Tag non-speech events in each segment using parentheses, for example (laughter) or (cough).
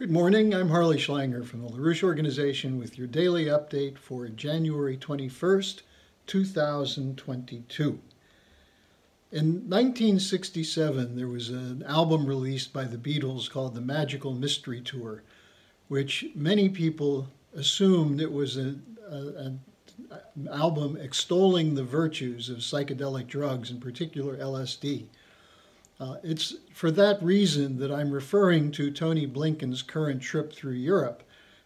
Good morning. I'm Harley Schlanger from the LaRouche Organization with your daily update for January 21st, 2022. In 1967, there was an album released by the Beatles called The Magical Mystery Tour, which many people assumed it was an album extolling the virtues of psychedelic drugs, in particular LSD. Uh, it's for that reason that I'm referring to Tony Blinken's current trip through Europe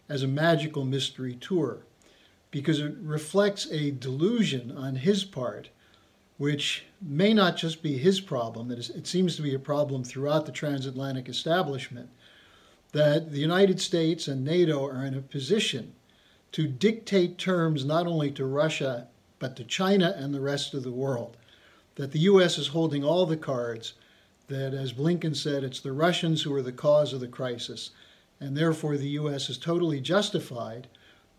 as a magical mystery tour, because it reflects a delusion on his part, which may not just be his problem, it, is, it seems to be a problem throughout the transatlantic establishment, that the United States and NATO are in a position to dictate terms not only to Russia, but to China and the rest of the world. That the U.S. is holding all the cards that, as Blinken said, it's the Russians who are the cause of the crisis, and therefore the U.S. is totally justified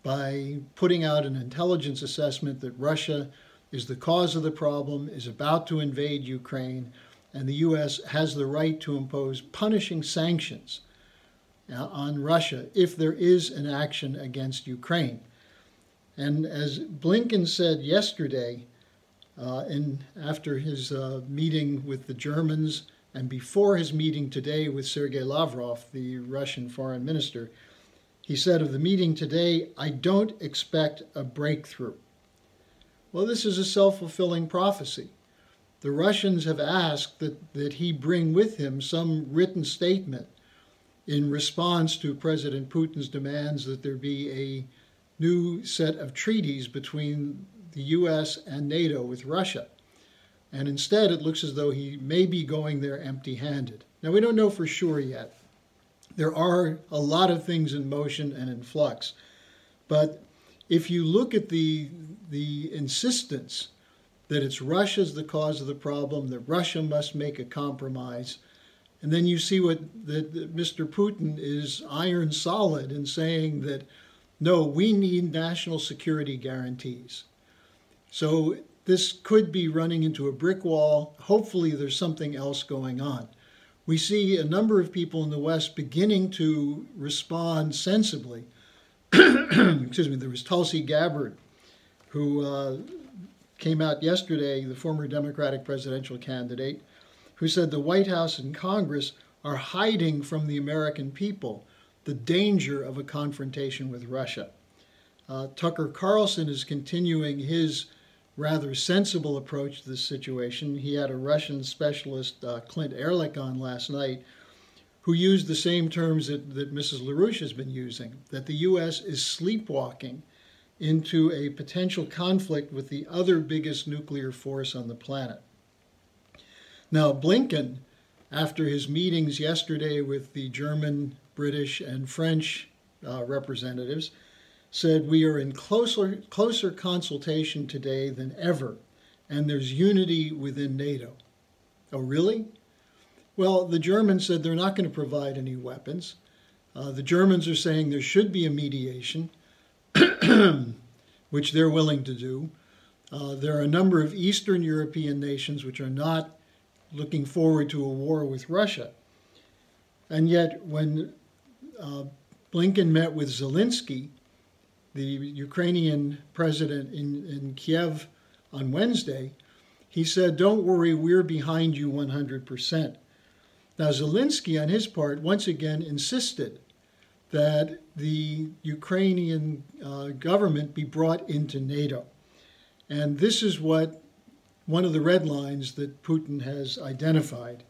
by putting out an intelligence assessment that Russia is the cause of the problem, is about to invade Ukraine, and the U.S. has the right to impose punishing sanctions uh, on Russia if there is an action against Ukraine. And as Blinken said yesterday, uh, in, after his uh, meeting with the Germans and before his meeting today with Sergei Lavrov, the Russian foreign minister, he said of the meeting today, I don't expect a breakthrough. Well, this is a self fulfilling prophecy. The Russians have asked that, that he bring with him some written statement in response to President Putin's demands that there be a new set of treaties between the US and NATO with Russia. And instead, it looks as though he may be going there empty handed. Now, we don't know for sure yet. There are a lot of things in motion and in flux. But if you look at the, the insistence that it's Russia's the cause of the problem, that Russia must make a compromise, and then you see what that, that Mr. Putin is iron solid in saying that no, we need national security guarantees. So this could be running into a brick wall. Hopefully, there's something else going on. We see a number of people in the West beginning to respond sensibly. (clears throat) Excuse me, there was Tulsi Gabbard, who uh, came out yesterday, the former Democratic presidential candidate, who said the White House and Congress are hiding from the American people the danger of a confrontation with Russia. Uh, Tucker Carlson is continuing his rather sensible approach to this situation. He had a Russian specialist, uh, Clint Ehrlich, on last night, who used the same terms that, that Mrs. LaRouche has been using that the U.S. is sleepwalking into a potential conflict with the other biggest nuclear force on the planet. Now, Blinken, after his meetings yesterday with the German, British, and French uh, representatives, said we are in closer, closer consultation today than ever, and there's unity within NATO. Oh, really? Well, the Germans said they're not going to provide any weapons. Uh, the Germans are saying there should be a mediation, (clears throat) which they're willing to do. Uh, there are a number of Eastern European nations which are not looking forward to a war with Russia. And yet, when uh, Blinken met with Zelensky, the Ukrainian president in, in Kiev on Wednesday, he said, Don't worry, we're behind you 100%. Now, Zelensky, on his part, once again insisted that the Ukrainian uh, government be brought into NATO. And this is what one of the red lines that Putin has identified.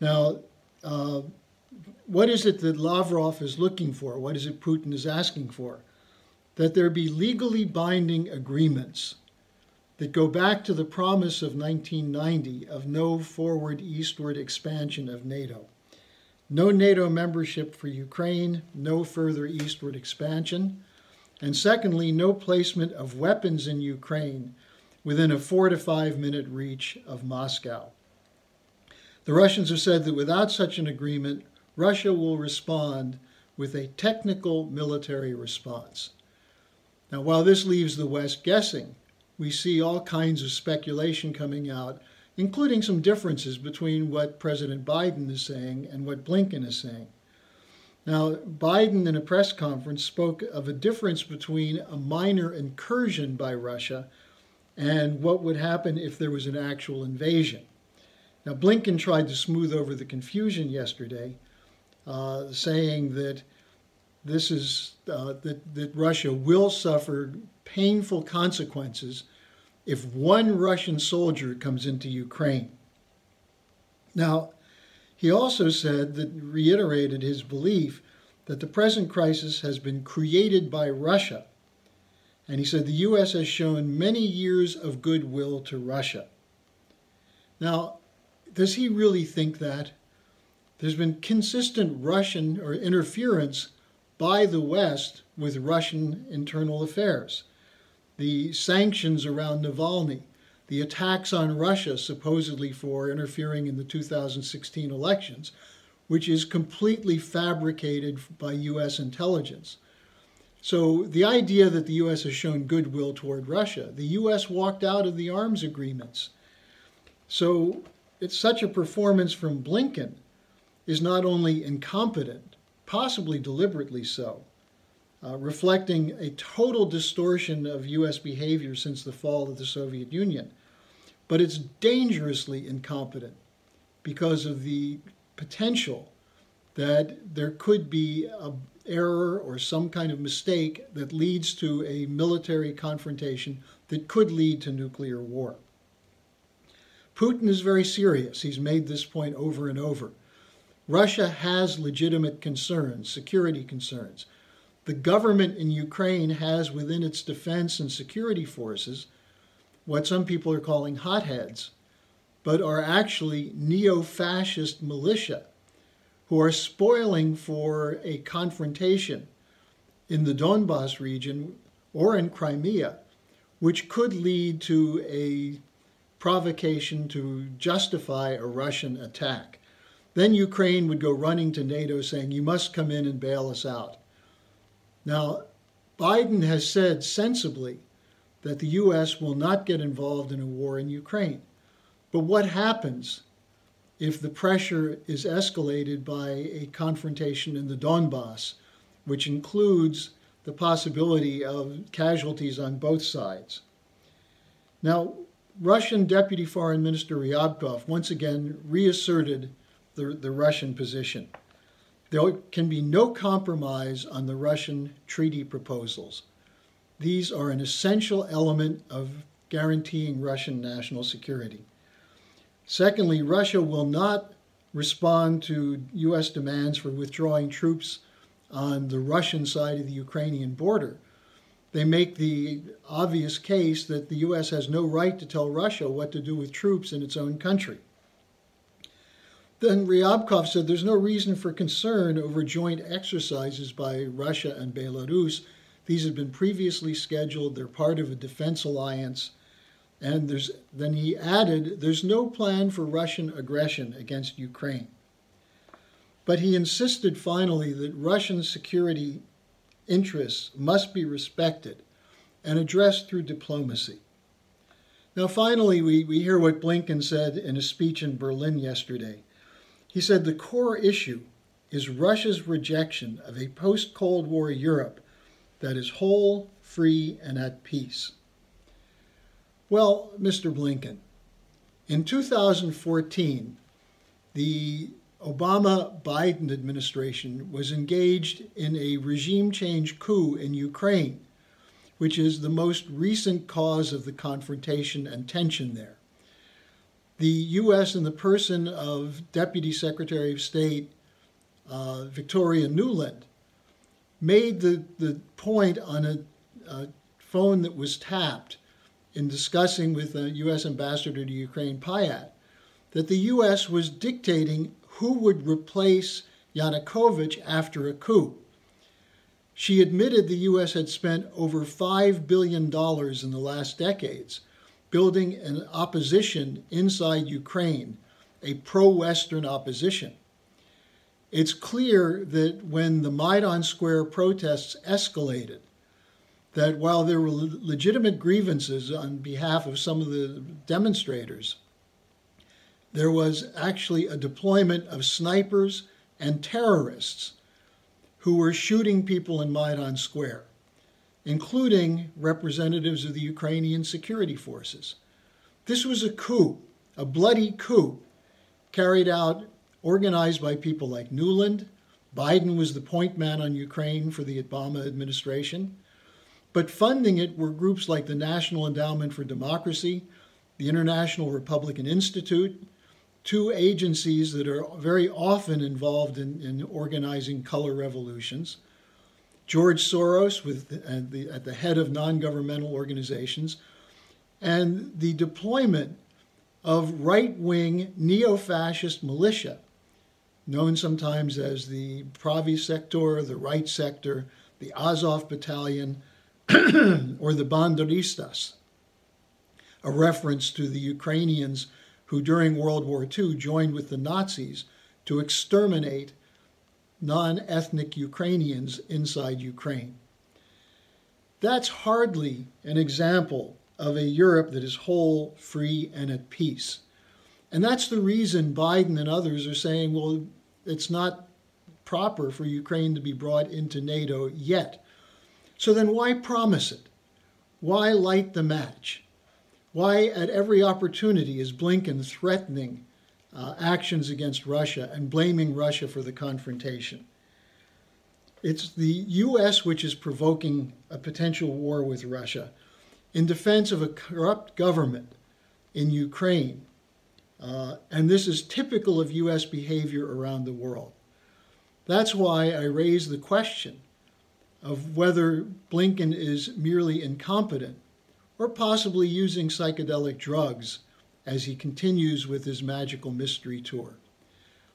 Now, uh, what is it that Lavrov is looking for? What is it Putin is asking for? That there be legally binding agreements that go back to the promise of 1990 of no forward eastward expansion of NATO. No NATO membership for Ukraine, no further eastward expansion. And secondly, no placement of weapons in Ukraine within a four to five minute reach of Moscow. The Russians have said that without such an agreement, Russia will respond with a technical military response. Now, while this leaves the West guessing, we see all kinds of speculation coming out, including some differences between what President Biden is saying and what Blinken is saying. Now, Biden in a press conference spoke of a difference between a minor incursion by Russia and what would happen if there was an actual invasion. Now, Blinken tried to smooth over the confusion yesterday, uh, saying that this is uh, that, that Russia will suffer painful consequences if one Russian soldier comes into Ukraine. Now, he also said that reiterated his belief that the present crisis has been created by Russia. And he said the U.S. has shown many years of goodwill to Russia. Now, does he really think that? There's been consistent Russian or interference by the West with Russian internal affairs. The sanctions around Navalny, the attacks on Russia supposedly for interfering in the 2016 elections, which is completely fabricated by U.S. intelligence. So the idea that the U.S. has shown goodwill toward Russia, the U.S. walked out of the arms agreements. So it's such a performance from Blinken is not only incompetent, possibly deliberately so, uh, reflecting a total distortion of U.S. behavior since the fall of the Soviet Union. But it's dangerously incompetent because of the potential that there could be an error or some kind of mistake that leads to a military confrontation that could lead to nuclear war. Putin is very serious. He's made this point over and over. Russia has legitimate concerns, security concerns. The government in Ukraine has within its defense and security forces what some people are calling hotheads, but are actually neo fascist militia who are spoiling for a confrontation in the Donbass region or in Crimea, which could lead to a provocation to justify a Russian attack. Then Ukraine would go running to NATO saying, You must come in and bail us out. Now, Biden has said sensibly that the U.S. will not get involved in a war in Ukraine. But what happens if the pressure is escalated by a confrontation in the Donbass, which includes the possibility of casualties on both sides? Now, Russian Deputy Foreign Minister Ryabkov once again reasserted the, the Russian position. There can be no compromise on the Russian treaty proposals. These are an essential element of guaranteeing Russian national security. Secondly, Russia will not respond to U.S. demands for withdrawing troops on the Russian side of the Ukrainian border. They make the obvious case that the U.S. has no right to tell Russia what to do with troops in its own country. Then Ryabkov said there's no reason for concern over joint exercises by Russia and Belarus. These had been previously scheduled, they're part of a defense alliance. And then he added, there's no plan for Russian aggression against Ukraine. But he insisted finally that Russian security interests must be respected and addressed through diplomacy. Now, finally, we, we hear what Blinken said in a speech in Berlin yesterday. He said the core issue is Russia's rejection of a post Cold War Europe that is whole, free, and at peace. Well, Mr. Blinken, in 2014, the Obama Biden administration was engaged in a regime change coup in Ukraine, which is the most recent cause of the confrontation and tension there the U.S., in the person of Deputy Secretary of State uh, Victoria Nuland, made the, the point on a, a, phone that was tapped in discussing with the U.S. Ambassador to Ukraine, Pyatt, that the U.S. was dictating who would replace Yanukovych after a coup. She admitted the U.S. had spent over $5 billion in the last decades building an opposition inside Ukraine, a pro Western opposition. It's clear that when the Maidan Square protests escalated, that while there were legitimate grievances on behalf of some of the demonstrators, there was actually a deployment of snipers and terrorists who were shooting people in Maidan Square, including representatives of the Ukrainian security forces. This was a coup, a bloody coup, carried out, organized by people like Nuland. Biden was the point man on Ukraine for the Obama administration. But funding it were groups like the National Endowment for Democracy, the International Republican Institute, two agencies that are very often involved in, in organizing color revolutions. George Soros with at the, at the head of non-governmental organizations, and the deployment of right-wing neo-fascist militia, known sometimes as the Pravi Sector, the Right Sector, the Azov Battalion, (clears throat) or the Banderistas, a reference to the Ukrainians who during World War II joined with the Nazis to exterminate non ethnic Ukrainians inside Ukraine. That's hardly an example of a Europe that is whole, free, and at peace. And that's the reason Biden and others are saying, well, it's not proper for Ukraine to be brought into NATO yet. So then why promise it? Why light the match? Why, at every opportunity, is Blinken threatening uh, actions against Russia and blaming Russia for the confrontation? It's the U.S. which is provoking a potential war with Russia in defense of a corrupt government in Ukraine. Uh, and this is typical of U.S. behavior around the world. That's why I raise the question of whether Blinken is merely incompetent or possibly using psychedelic drugs as he continues with his magical mystery tour.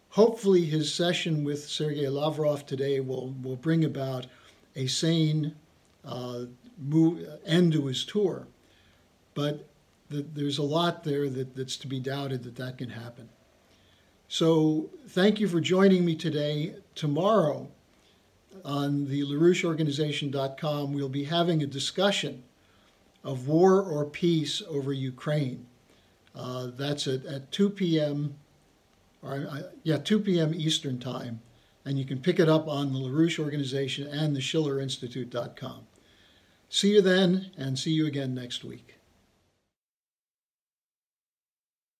Hopefully, his session with Sergei Lavrov today will, will bring about a sane uh, move, end to his tour. But the, there's a lot there that, that's to be doubted that that can happen. So, thank you for joining me today. Tomorrow, on the LaRoucheOrganization.com, we'll be having a discussion of war or peace over Ukraine. Uh, that's at, at 2 p.m. or uh, yeah, 2 p.m. Eastern Time, and you can pick it up on the LaRouche Organization and the SchillerInstitute.com. See you then, and see you again next week.